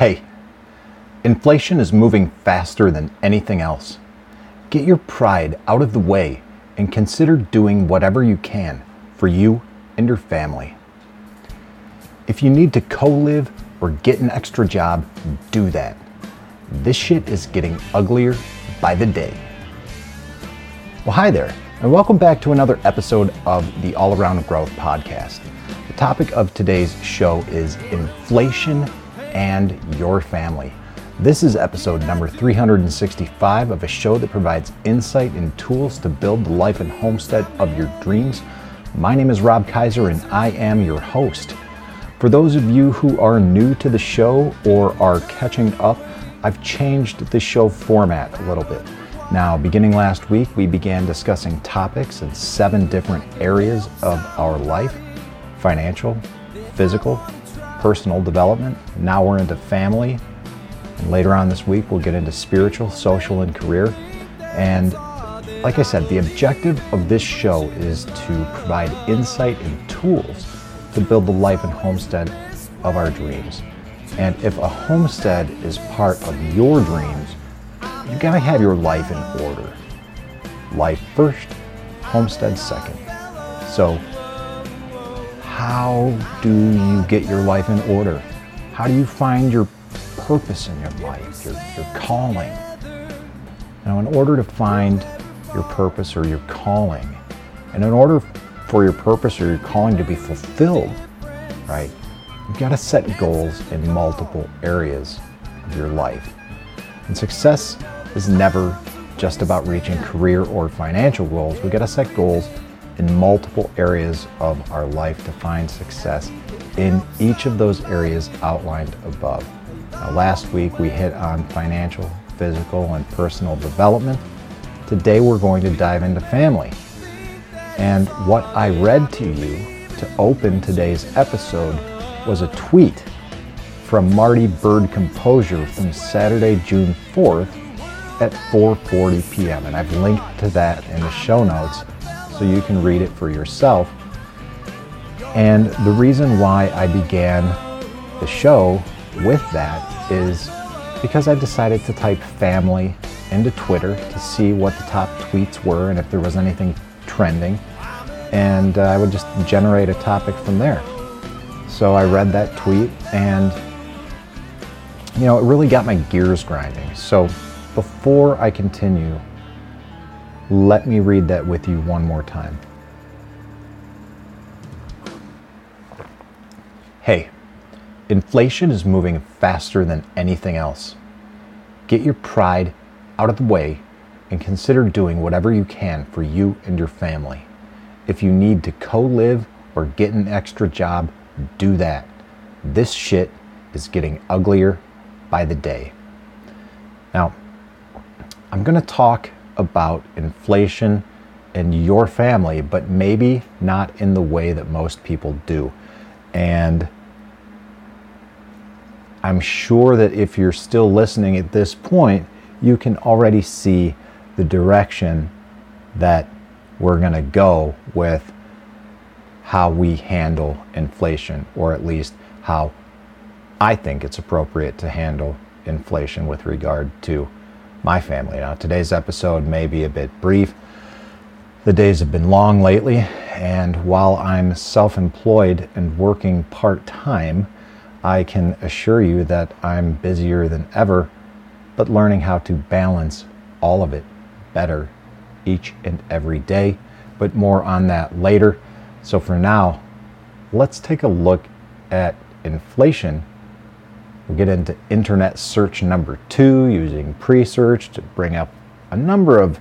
Hey, inflation is moving faster than anything else. Get your pride out of the way and consider doing whatever you can for you and your family. If you need to co live or get an extra job, do that. This shit is getting uglier by the day. Well, hi there, and welcome back to another episode of the All Around Growth Podcast. The topic of today's show is inflation and your family. This is episode number 365 of a show that provides insight and tools to build the life and homestead of your dreams. My name is Rob Kaiser and I am your host. For those of you who are new to the show or are catching up, I've changed the show format a little bit. Now, beginning last week, we began discussing topics in seven different areas of our life financial, physical, personal development. Now we're into family. And later on this week, we'll get into spiritual, social, and career. And like I said, the objective of this show is to provide insight and tools to build the life and homestead of our dreams. And if a homestead is part of your dreams, you gotta have your life in order. Life first, homestead second. So how do you get your life in order? How do you find your purpose in your life, your, your calling? Now, in order to find your purpose or your calling, and in order for your purpose or your calling to be fulfilled, right, you've got to set goals in multiple areas of your life. And success is never just about reaching career or financial goals. We've got to set goals in multiple areas of our life to find success in each of those areas outlined above. Now, last week we hit on financial, physical, and personal development. Today we're going to dive into family. And what I read to you to open today's episode was a tweet from Marty Bird Composure from Saturday, June 4th at 4:40 p.m. and I've linked to that in the show notes so you can read it for yourself. And the reason why I began the show with that is because I decided to type family into Twitter to see what the top tweets were and if there was anything trending. And uh, I would just generate a topic from there. So I read that tweet and, you know, it really got my gears grinding. So before I continue, let me read that with you one more time. Hey, inflation is moving faster than anything else. Get your pride out of the way and consider doing whatever you can for you and your family. If you need to co live or get an extra job, do that. This shit is getting uglier by the day. Now, I'm going to talk about inflation in your family, but maybe not in the way that most people do. And I'm sure that if you're still listening at this point, you can already see the direction that we're going to go with how we handle inflation, or at least how I think it's appropriate to handle inflation with regard to my family. Now, today's episode may be a bit brief. The days have been long lately, and while I'm self employed and working part time, I can assure you that I'm busier than ever, but learning how to balance all of it better each and every day. But more on that later. So for now, let's take a look at inflation We'll get into internet search number two using Presearch to bring up a number of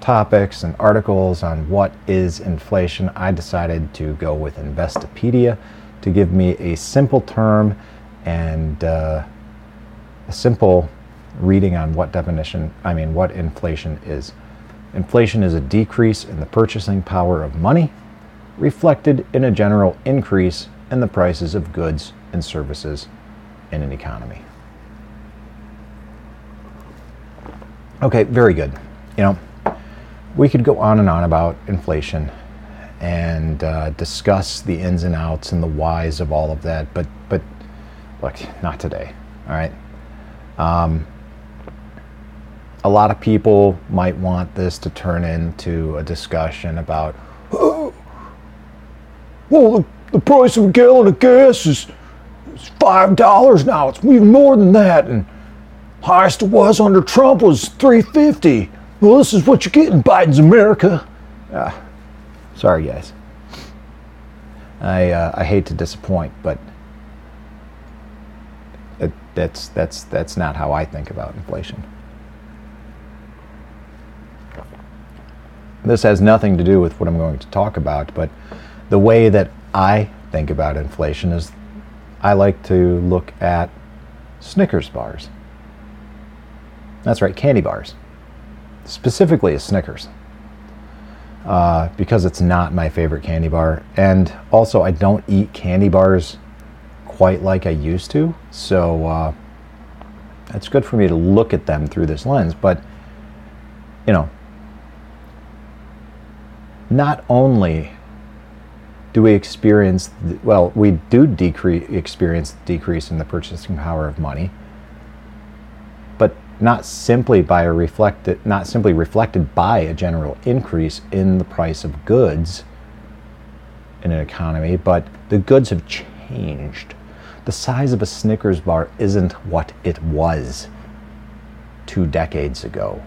topics and articles on what is inflation. I decided to go with Investopedia to give me a simple term and uh, a simple reading on what definition, I mean, what inflation is. Inflation is a decrease in the purchasing power of money, reflected in a general increase in the prices of goods and services in an economy. Okay, very good. You know, we could go on and on about inflation and uh, discuss the ins and outs and the whys of all of that, but but look, not today. All right. Um, a lot of people might want this to turn into a discussion about, oh, well, the, the price of a gallon of gas is, is five dollars now. It's even more than that, and highest it was under Trump was three fifty. Well, this is what you get in Biden's America. Uh, sorry, guys. I uh, I hate to disappoint, but it, that's that's that's not how I think about inflation. This has nothing to do with what I'm going to talk about, but the way that I think about inflation is I like to look at Snickers bars. That's right, candy bars. Specifically a Snickers. Uh, because it's not my favorite candy bar. And also, I don't eat candy bars quite like I used to. So uh, it's good for me to look at them through this lens. But, you know, not only do we experience, well, we do decrease, experience decrease in the purchasing power of money, but not simply by a reflected, not simply reflected by a general increase in the price of goods in an economy, but the goods have changed. The size of a Snickers bar isn't what it was two decades ago.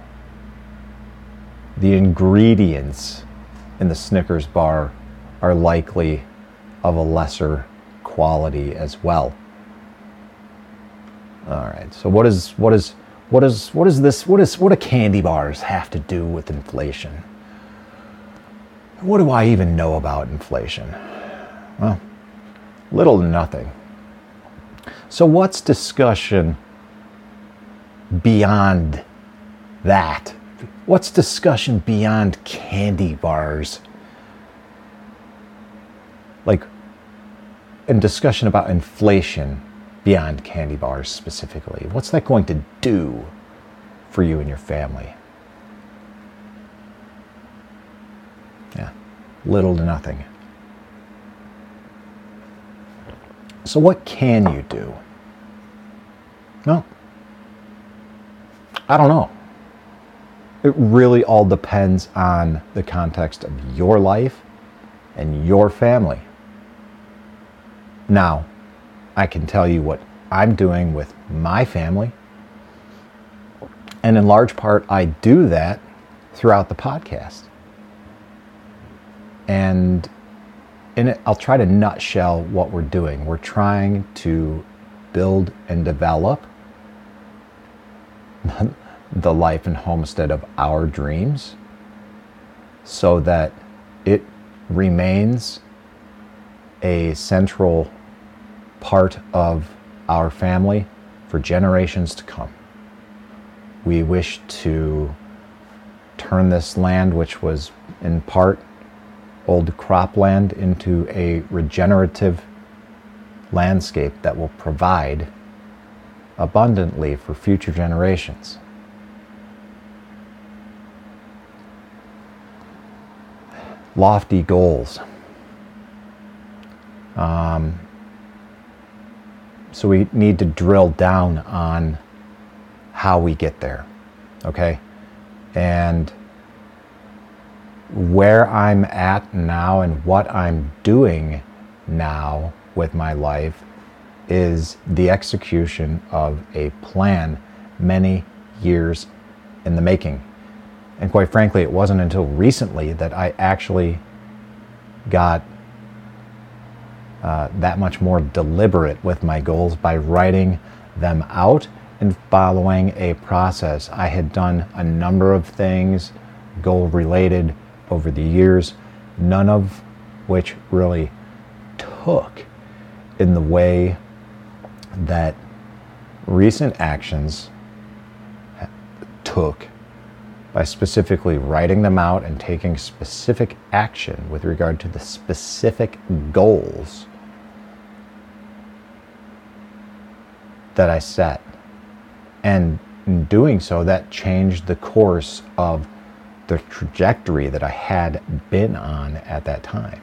The ingredients in the Snickers bar are likely of a lesser quality as well. All right. So what is what is what is what is this what is what do candy bars have to do with inflation? What do I even know about inflation? Well, little to nothing. So what's discussion beyond that? What's discussion beyond candy bars? In discussion about inflation beyond candy bars specifically, what's that going to do for you and your family? Yeah, little to nothing. So, what can you do? Well, I don't know. It really all depends on the context of your life and your family. Now, I can tell you what I'm doing with my family. And in large part, I do that throughout the podcast. And in it, I'll try to nutshell what we're doing. We're trying to build and develop the life and homestead of our dreams so that it remains a central part of our family for generations to come. We wish to turn this land, which was in part old cropland, into a regenerative landscape that will provide abundantly for future generations. Lofty goals. Um, so we need to drill down on how we get there. Okay? And where I'm at now and what I'm doing now with my life is the execution of a plan many years in the making. And quite frankly, it wasn't until recently that I actually got uh, that much more deliberate with my goals by writing them out and following a process. I had done a number of things goal related over the years, none of which really took in the way that recent actions took by specifically writing them out and taking specific action with regard to the specific goals that I set. And in doing so, that changed the course of the trajectory that I had been on at that time,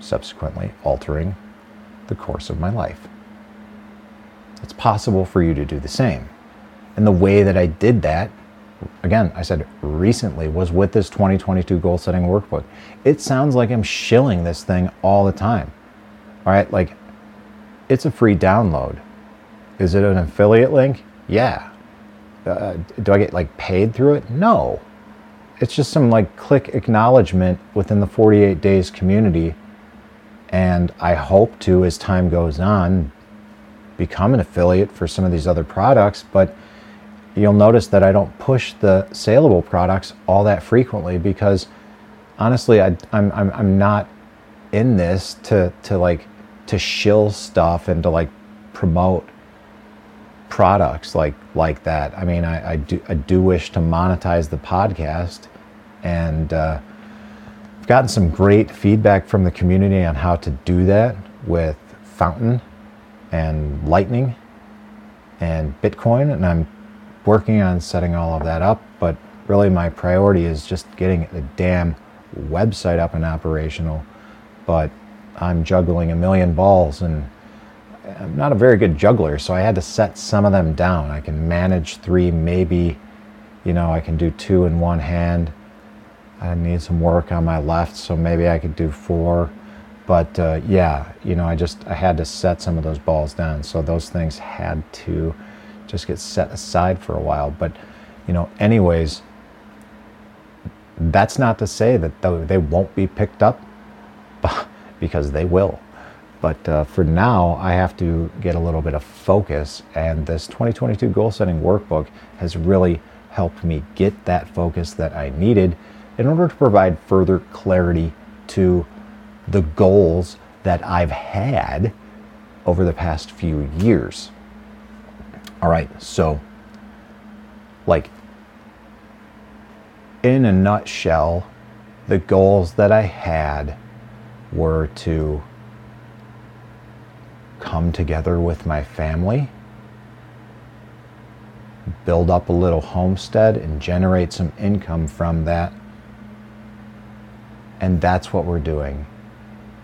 subsequently altering the course of my life. it's possible for you to do the same. And the way that I did that, again, I said recently, was with this 2022 goal setting workbook. It sounds like I'm shilling this thing all the time. All right, like it's a free download. Is it an affiliate link? Yeah. Uh, do I get like paid through it? No. It's just some like click acknowledgement within the 48 days community. And I hope to, as time goes on, become an affiliate for some of these other products. But you'll notice that I don't push the saleable products all that frequently because honestly, I, I'm, I'm, I'm not in this to, to like, to shill stuff and to like promote products like like that. I mean, I, I do I do wish to monetize the podcast, and uh, I've gotten some great feedback from the community on how to do that with Fountain and Lightning and Bitcoin, and I'm working on setting all of that up. But really, my priority is just getting the damn website up and operational. But I'm juggling a million balls and I'm not a very good juggler, so I had to set some of them down. I can manage three, maybe, you know, I can do two in one hand. I need some work on my left, so maybe I could do four. But uh, yeah, you know, I just I had to set some of those balls down, so those things had to just get set aside for a while. But you know, anyways, that's not to say that they won't be picked up, because they will. But uh, for now, I have to get a little bit of focus, and this 2022 goal setting workbook has really helped me get that focus that I needed in order to provide further clarity to the goals that I've had over the past few years. All right, so, like, in a nutshell, the goals that I had were to come together with my family, build up a little homestead, and generate some income from that. And that's what we're doing.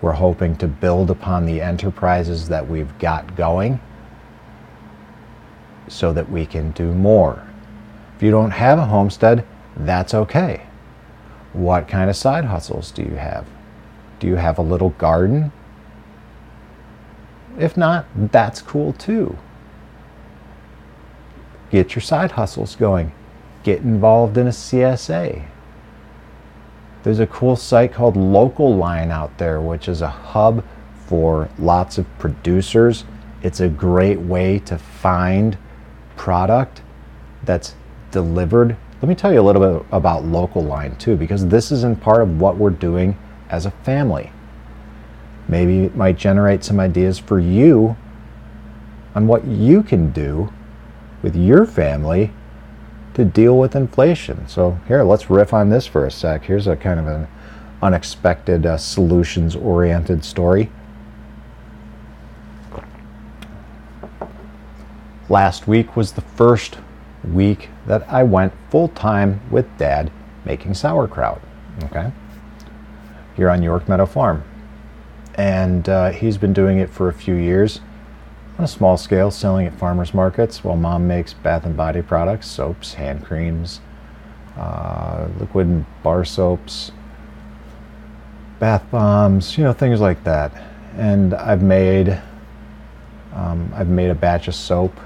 We're hoping to build upon the enterprises that we've got going so that we can do more. If you don't have a homestead, that's okay. What kind of side hustles do you have? Do you have a little garden? If not, that's cool too. Get your side hustles going. Get involved in a CSA. There's a cool site called Local Line out there, which is a hub for lots of producers. It's a great way to find product that's delivered. Let me tell you a little bit about Local Line too, because this is in part of what we're doing as a family. Maybe it might generate some ideas for you on what you can do with your family to deal with inflation. So, here, let's riff on this for a sec. Here's a kind of an unexpected uh, solutions oriented story. Last week was the first week that I went full time with dad making sauerkraut. Okay. Here on York Meadow Farm and uh, he's been doing it for a few years on a small scale, selling at farmers markets while mom makes bath and body products, soaps, hand creams, uh, liquid and bar soaps, bath bombs, you know, things like that. And I've made um, I've made a batch of soap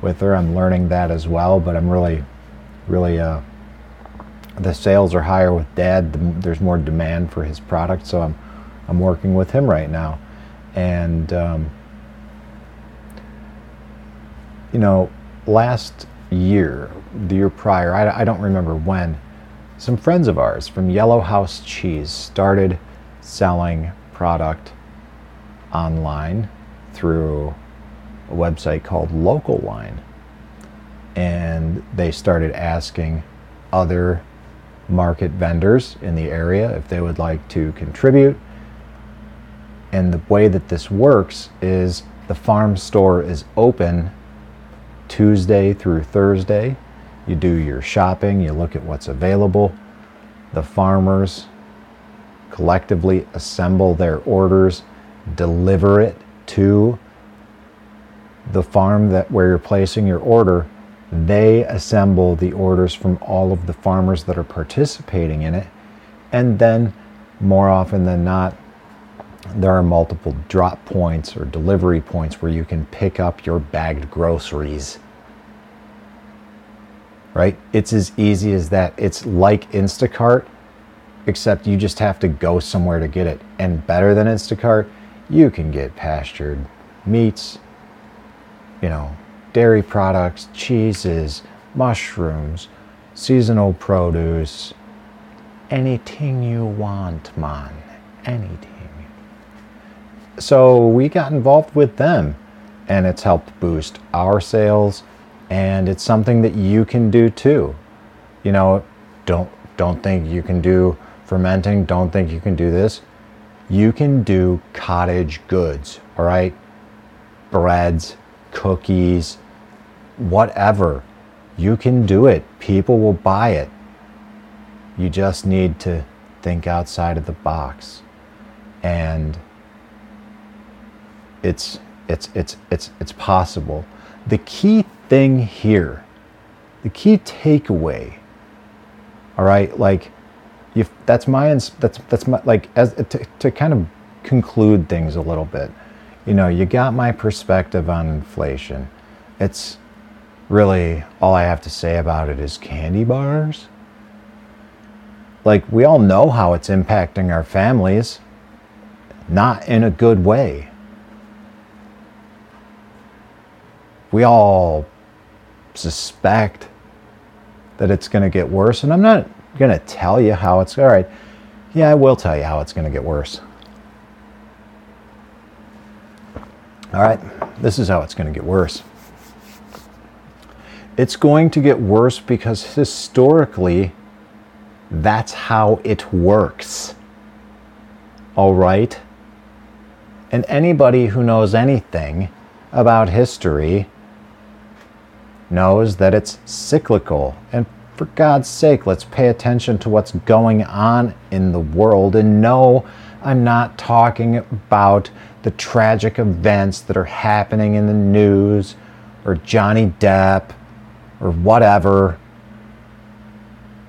with her. I'm learning that as well, but I'm really, really uh, the sales are higher with Dad. There's more demand for his product, so I'm I'm working with him right now. And, um, you know, last year, the year prior, I, I don't remember when, some friends of ours from Yellow House Cheese started selling product online through a website called Local Line. And they started asking other market vendors in the area if they would like to contribute and the way that this works is the farm store is open Tuesday through Thursday. You do your shopping, you look at what's available. The farmers collectively assemble their orders, deliver it to the farm that where you're placing your order, they assemble the orders from all of the farmers that are participating in it. And then, more often than not, there are multiple drop points or delivery points where you can pick up your bagged groceries. Right? It's as easy as that. It's like Instacart, except you just have to go somewhere to get it. And better than Instacart, you can get pastured meats, you know, dairy products, cheeses, mushrooms, seasonal produce, anything you want, man. Anything. So we got involved with them and it's helped boost our sales and it's something that you can do too. You know, don't don't think you can do fermenting, don't think you can do this. You can do cottage goods, all right? Breads, cookies, whatever. You can do it. People will buy it. You just need to think outside of the box. And it's it's it's it's it's possible. The key thing here, the key takeaway, all right, like if that's my that's that's my like as to, to kind of conclude things a little bit you know, you got my perspective on inflation. It's really all I have to say about it is candy bars. Like, we all know how it's impacting our families, not in a good way. We all suspect that it's going to get worse, and I'm not going to tell you how it's all right. Yeah, I will tell you how it's going to get worse. All right, this is how it's going to get worse. It's going to get worse because historically, that's how it works. All right? And anybody who knows anything about history knows that it's cyclical. And for God's sake, let's pay attention to what's going on in the world. And no, I'm not talking about the tragic events that are happening in the news or Johnny Depp or whatever.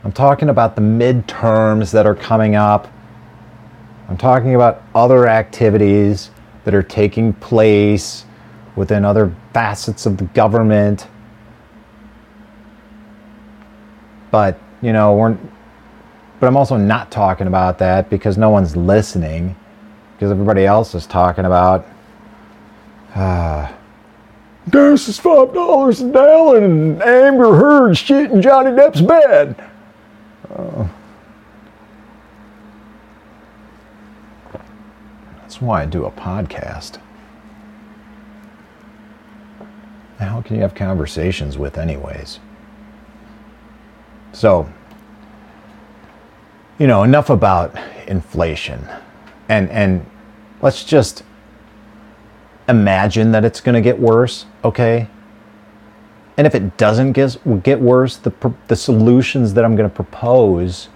I'm talking about the midterms that are coming up. I'm talking about other activities that are taking place within other facets of the government. But, you know, we're but I'm also not talking about that because no one's listening because everybody else is talking about uh, gas is five dollars a gallon and Amber Heard shit in Johnny Depp's bed. Uh, that's why I do a podcast. How can you have conversations with, anyways? So, you know, enough about inflation and and let's just imagine that it's going to get worse, okay? And if it doesn't get, get worse, the, the solutions that I'm going to propose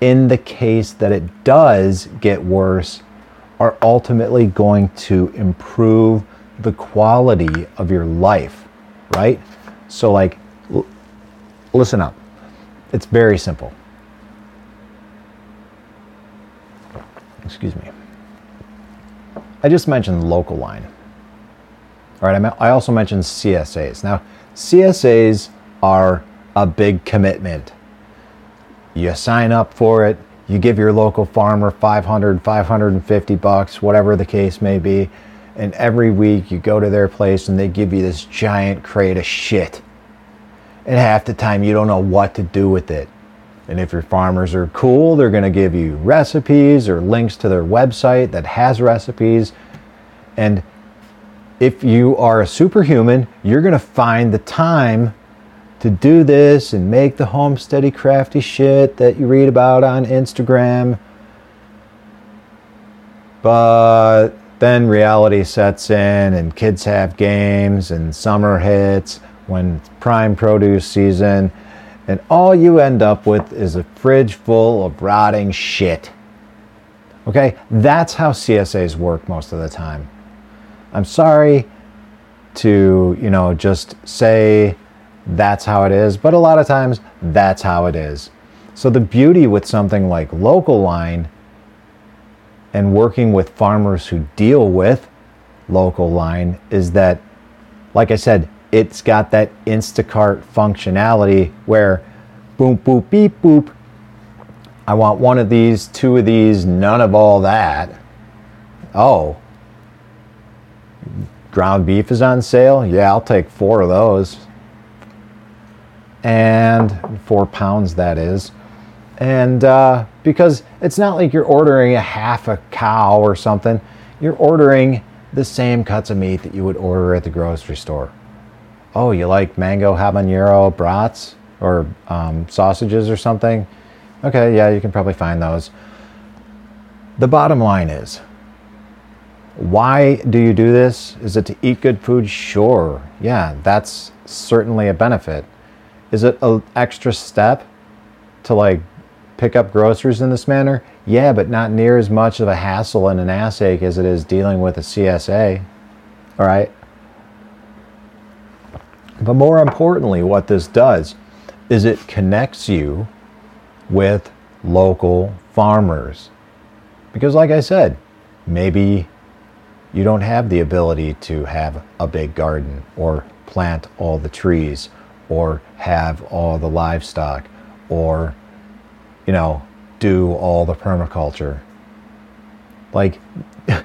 in the case that it does get worse are ultimately going to improve the quality of your life, right? So, like, l- listen up. It's very simple. Excuse me. I just mentioned local line. All right, I also mentioned CSAs. Now, CSAs are a big commitment. You sign up for it, you give your local farmer 500, 550 bucks, whatever the case may be, and every week you go to their place and they give you this giant crate of shit. And half the time you don't know what to do with it. And if your farmers are cool, they're going to give you recipes or links to their website that has recipes. And if you are a superhuman, you're going to find the time to do this and make the homesteady crafty shit that you read about on Instagram. But then reality sets in and kids have games and summer hits when prime produce season and all you end up with is a fridge full of rotting shit. Okay? That's how CSAs work most of the time. I'm sorry, to, you know, just say that's how it is, but a lot of times that's how it is. So the beauty with something like local line and working with farmers who deal with local line is that like I said, it's got that Instacart functionality where boom boop beep boop I want one of these, two of these, none of all that. Oh, ground beef is on sale? Yeah, I'll take four of those. And four pounds, that is. And uh, because it's not like you're ordering a half a cow or something, you're ordering the same cuts of meat that you would order at the grocery store. Oh, you like mango habanero brats or um, sausages or something? Okay, yeah, you can probably find those. The bottom line is why do you do this? Is it to eat good food? Sure. Yeah, that's certainly a benefit. Is it an extra step to like pick up groceries in this manner? Yeah, but not near as much of a hassle and an ass ache as it is dealing with a CSA. All right. But more importantly, what this does is it connects you with local farmers. Because, like I said, maybe you don't have the ability to have a big garden or plant all the trees or have all the livestock or, you know, do all the permaculture. Like,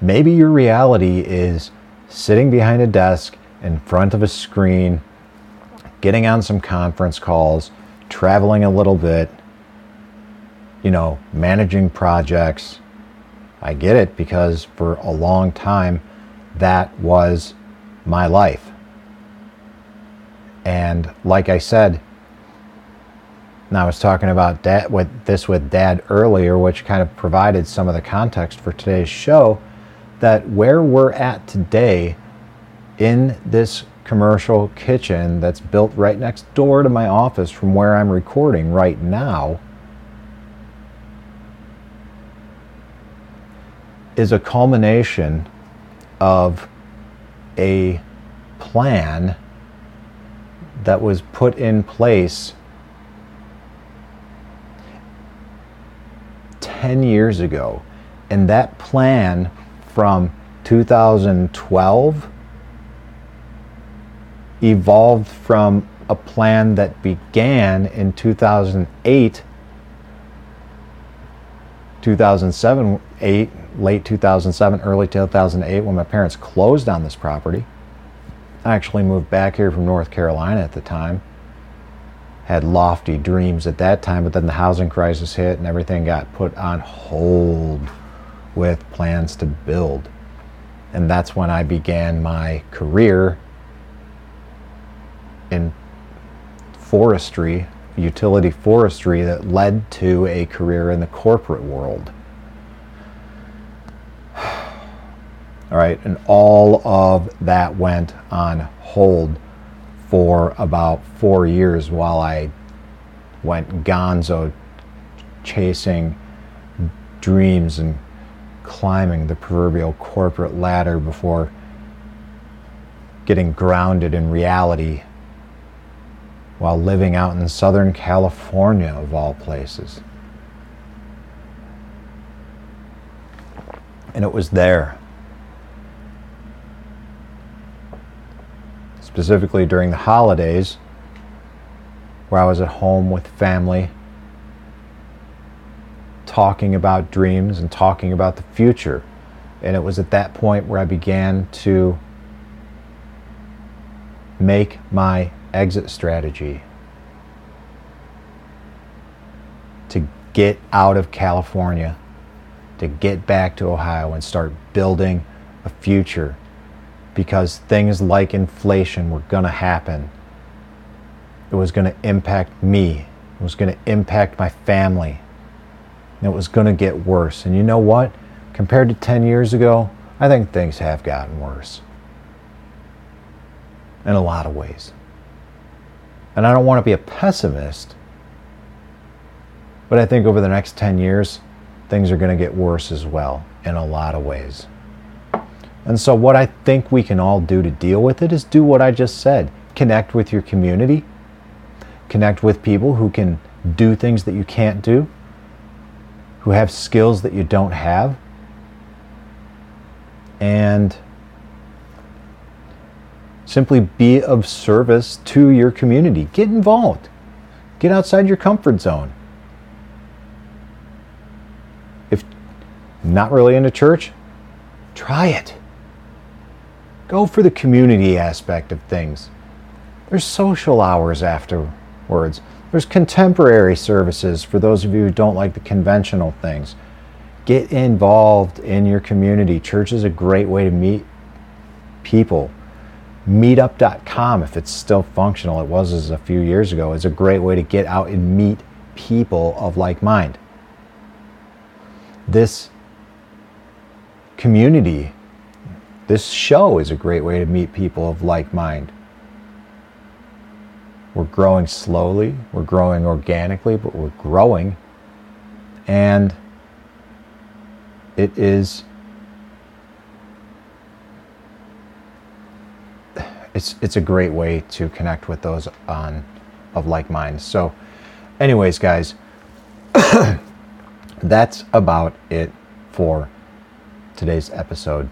maybe your reality is sitting behind a desk in front of a screen getting on some conference calls, traveling a little bit, you know, managing projects. I get it because for a long time that was my life. And like I said, and I was talking about dad, with this with dad earlier, which kind of provided some of the context for today's show, that where we're at today in this commercial kitchen that's built right next door to my office from where I'm recording right now is a culmination of a plan that was put in place 10 years ago. And that plan from 2012 evolved from a plan that began in 2008, 2007, 8, late 2007, early 2008, when my parents closed on this property. I actually moved back here from North Carolina at the time. Had lofty dreams at that time, but then the housing crisis hit and everything got put on hold with plans to build. And that's when I began my career in forestry, utility forestry, that led to a career in the corporate world. All right, and all of that went on hold for about four years while I went gonzo chasing dreams and climbing the proverbial corporate ladder before getting grounded in reality while living out in Southern California, of all places. And it was there, specifically during the holidays, where I was at home with family, talking about dreams and talking about the future. And it was at that point where I began to make my exit strategy to get out of California, to get back to Ohio and start building a future because things like inflation were going to happen. It was going to impact me, it was going to impact my family, and it was going to get worse. And you know what? Compared to 10 years ago, I think things have gotten worse in a lot of ways. And I don't want to be a pessimist, but I think over the next 10 years, things are going to get worse as well in a lot of ways. And so, what I think we can all do to deal with it is do what I just said connect with your community, connect with people who can do things that you can't do, who have skills that you don't have, and simply be of service to your community. Get involved, get outside your comfort zone. If not really into church, try it. Go for the community aspect of things. There's social hours afterwards. There's contemporary services for those of you who don't like the conventional things. Get involved in your community. Church is a great way to meet people. Meetup.com, if it's still functional, it was a few years ago, is a great way to get out and meet people of like mind. This community this show is a great way to meet people of like mind. We're growing slowly, we're growing organically, but we're growing. And it is it's it's a great way to connect with those on of like minds. So anyways, guys, that's about it for today's episode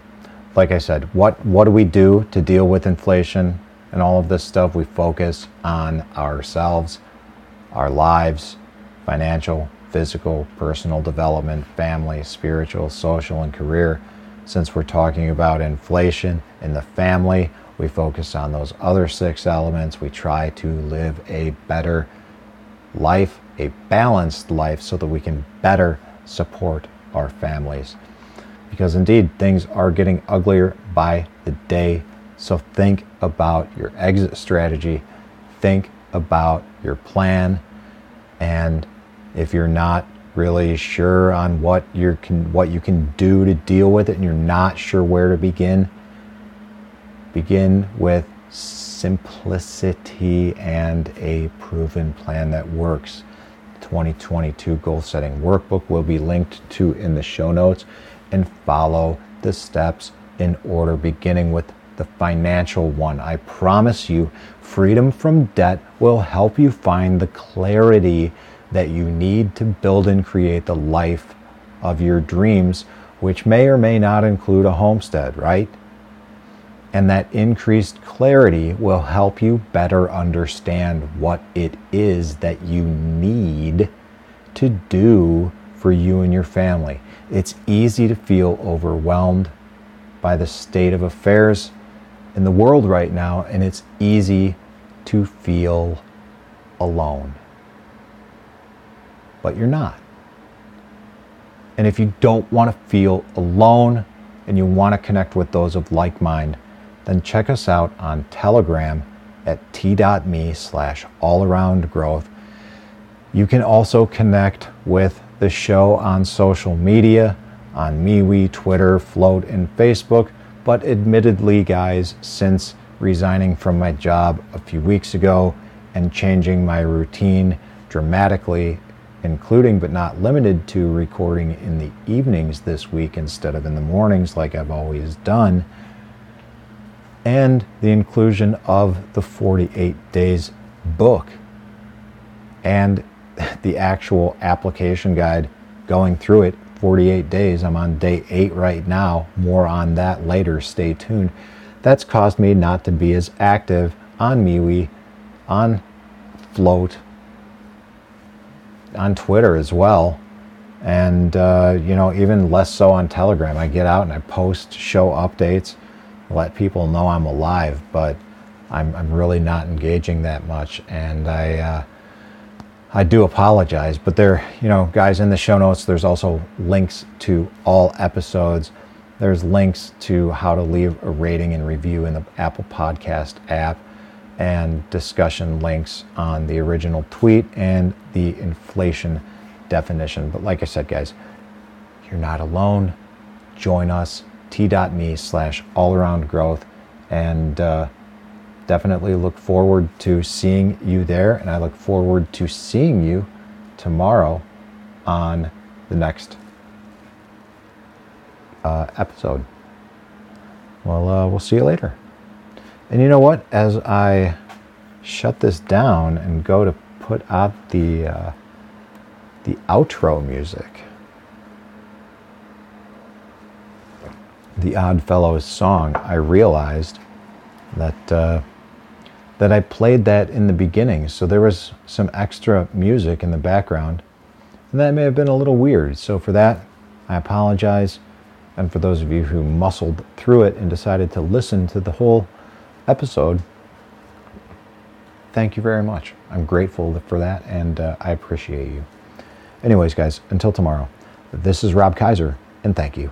like I said, what what do we do to deal with inflation and all of this stuff? We focus on ourselves, our lives, financial, physical, personal development, family, spiritual, social, and career. Since we're talking about inflation in the family, we focus on those other six elements. We try to live a better life, a balanced life, so that we can better support our families because indeed things are getting uglier by the day. So think about your exit strategy, think about your plan, and if you're not really sure on what you can what you can do to deal with it and you're not sure where to begin, begin with simplicity and a proven plan that works. 2022 goal setting workbook will be linked to in the show notes and follow the steps in order, beginning with the financial one. I promise you, freedom from debt will help you find the clarity that you need to build and create the life of your dreams, which may or may not include a homestead, right? And that increased clarity will help you better understand what it is that you need to do for you and your family. It's easy to feel overwhelmed by the state of affairs in the world right now, and it's easy to feel alone. But you're not. And if you don't want to feel alone and you want to connect with those of like mind, then check us out on Telegram at t.me slash all around growth. You can also connect with the show on social media on MeWe, Twitter, Flote, and Facebook. But admittedly, guys, since resigning from my job a few weeks ago and changing my routine dramatically, including but not limited to recording in the evenings this week instead of in the mornings like I've always done, and the inclusion of the 48 Days book and the actual application guide going through it 48 days. I'm on day eight right now. More on that later. Stay tuned. That's caused me not to be as active on MeWe, on Flote, on Twitter as well, and uh, you know even less so on Telegram. I get out and I post show updates, let people know I'm alive, but I'm I'm really not engaging that much, and I. Uh, I do apologize, but there, you know, guys, in the show notes, there's also links to all episodes. There's links to how to leave a rating and review in the Apple Podcast app, and discussion links on the original tweet and the inflation definition. But like I said, guys, you're not alone. Join us, t.me slash all around growth. And, uh, definitely look forward to seeing you there, and I look forward to seeing you tomorrow on the next uh, episode. well, uh, we'll see you later. And you know what? As I shut this down and go to put out the uh, the outro music, the Odd Fellows song, I realized that uh, that I played that in the beginning. So there was some extra music in the background, and that may have been a little weird. So for that, I apologize. And for those of you who muscled through it and decided to listen to the whole episode, thank you very much. I'm grateful for that, and uh, I appreciate you. Anyways, guys, until tomorrow, this is Rob Kaiser, and thank you.